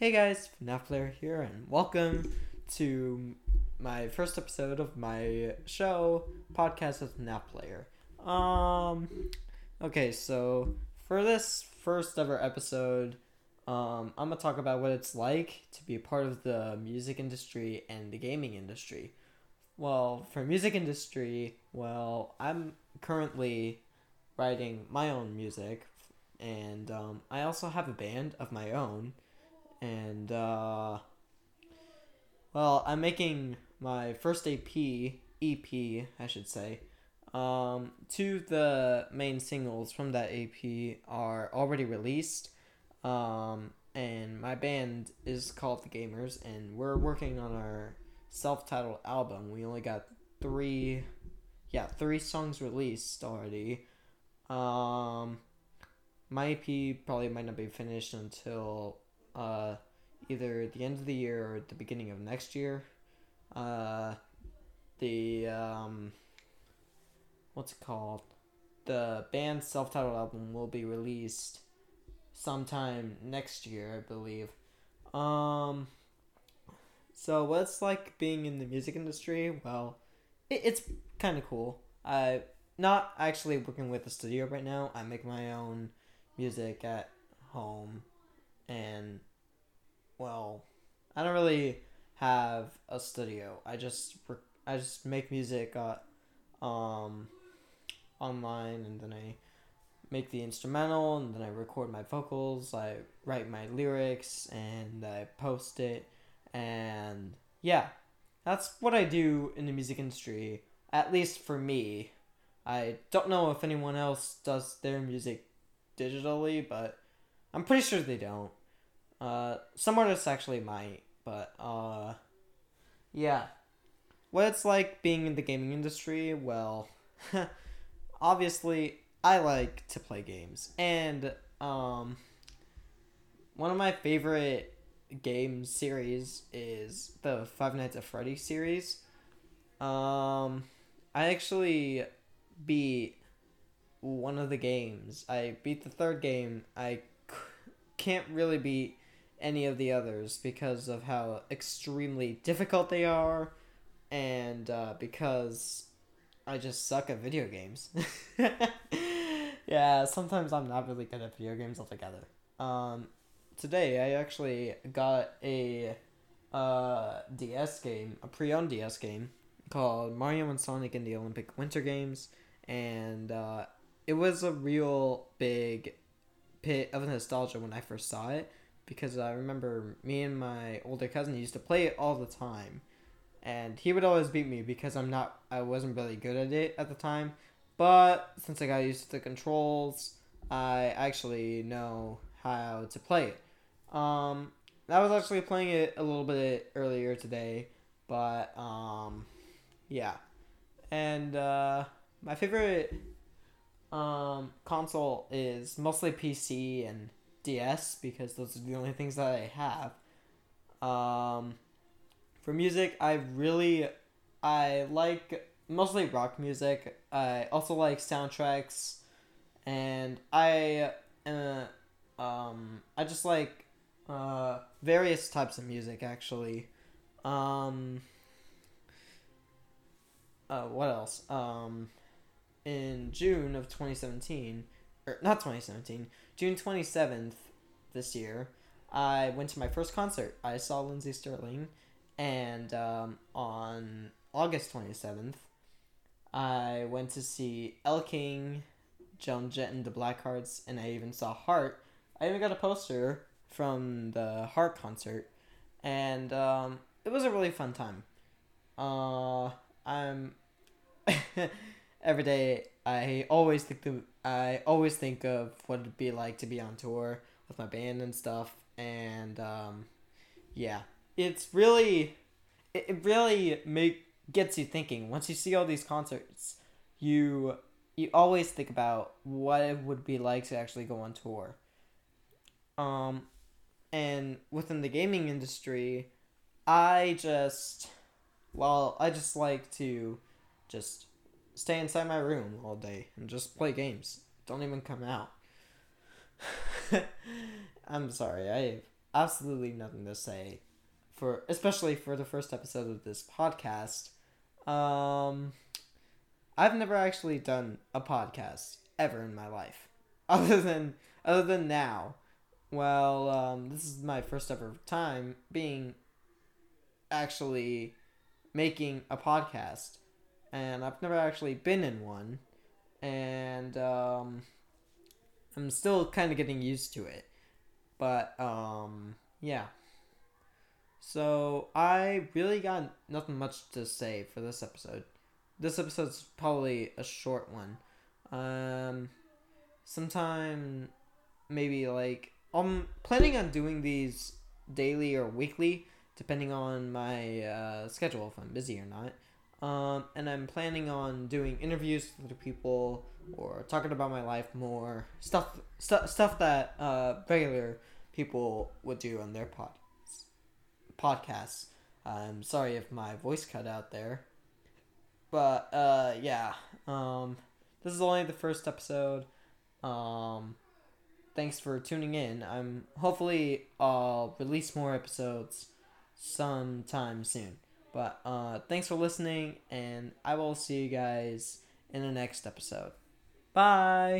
Hey guys, FNAF Player here, and welcome to my first episode of my show, Podcast with FNAF Player. Um, okay, so for this first ever episode, um, I'm gonna talk about what it's like to be a part of the music industry and the gaming industry. Well, for music industry, well, I'm currently writing my own music, and um, I also have a band of my own and uh, well, I'm making my first AP EP, I should say. Um, two of the main singles from that AP are already released. Um, and my band is called The Gamers, and we're working on our self-titled album. We only got three, yeah, three songs released already. Um, my EP probably might not be finished until uh, either at the end of the year or the beginning of next year. Uh, the um, what's it called? The band's self-titled album will be released sometime next year, I believe. Um, so what's like being in the music industry? Well, it, it's kind of cool. I not actually working with a studio right now. I make my own music at home and well, I don't really have a studio. I just I just make music uh, um online and then I make the instrumental and then I record my vocals, I write my lyrics and I post it and yeah. That's what I do in the music industry, at least for me. I don't know if anyone else does their music digitally, but I'm pretty sure they don't. Uh, some artists actually might, but uh, yeah. What it's like being in the gaming industry? Well, obviously, I like to play games, and um, one of my favorite game series is the Five Nights at Freddy series. Um, I actually beat one of the games. I beat the third game. I c- can't really beat any of the others because of how extremely difficult they are and uh, because I just suck at video games. yeah, sometimes I'm not really good at video games altogether. Um, today I actually got a uh, DS game, a pre-owned DS game called Mario and Sonic in the Olympic Winter Games, and uh, it was a real big pit of nostalgia when I first saw it because I remember me and my older cousin used to play it all the time, and he would always beat me because I'm not I wasn't really good at it at the time, but since I got used to the controls, I actually know how to play it. Um, I was actually playing it a little bit earlier today, but um, yeah, and uh, my favorite um console is mostly PC and DS because those are the only things that I have. Um, for music, I really I like mostly rock music. I also like soundtracks, and I uh, um I just like uh various types of music actually. Um. Uh, what else? Um, in June of 2017, or not 2017, June 27th this year, I went to my first concert. I saw Lindsey Stirling, and um, on August 27th, I went to see Elle King, Joan Jett, and the Blackhearts, and I even saw Heart. I even got a poster from the Heart concert, and um, it was a really fun time. Uh, I'm every day I always think the I always think of what it'd be like to be on tour with my band and stuff, and um, yeah, it's really it, really make gets you thinking. Once you see all these concerts, you you always think about what it would be like to actually go on tour. Um, and within the gaming industry, I just well, I just like to just stay inside my room all day and just play games. Don't even come out. I'm sorry. I absolutely nothing to say for especially for the first episode of this podcast. Um I've never actually done a podcast ever in my life. Other than other than now. Well, um, this is my first ever time being actually making a podcast. And I've never actually been in one. And um, I'm still kind of getting used to it. But um, yeah. So I really got nothing much to say for this episode. This episode's probably a short one. Um, sometime maybe like I'm planning on doing these daily or weekly, depending on my uh, schedule if I'm busy or not. Um, and I'm planning on doing interviews with other people or talking about my life more stuff stu- stuff that uh, regular people would do on their pod podcasts. I'm sorry if my voice cut out there, but uh, yeah. Um, this is only the first episode. Um, thanks for tuning in. I'm hopefully I'll release more episodes sometime soon. But uh, thanks for listening, and I will see you guys in the next episode. Bye.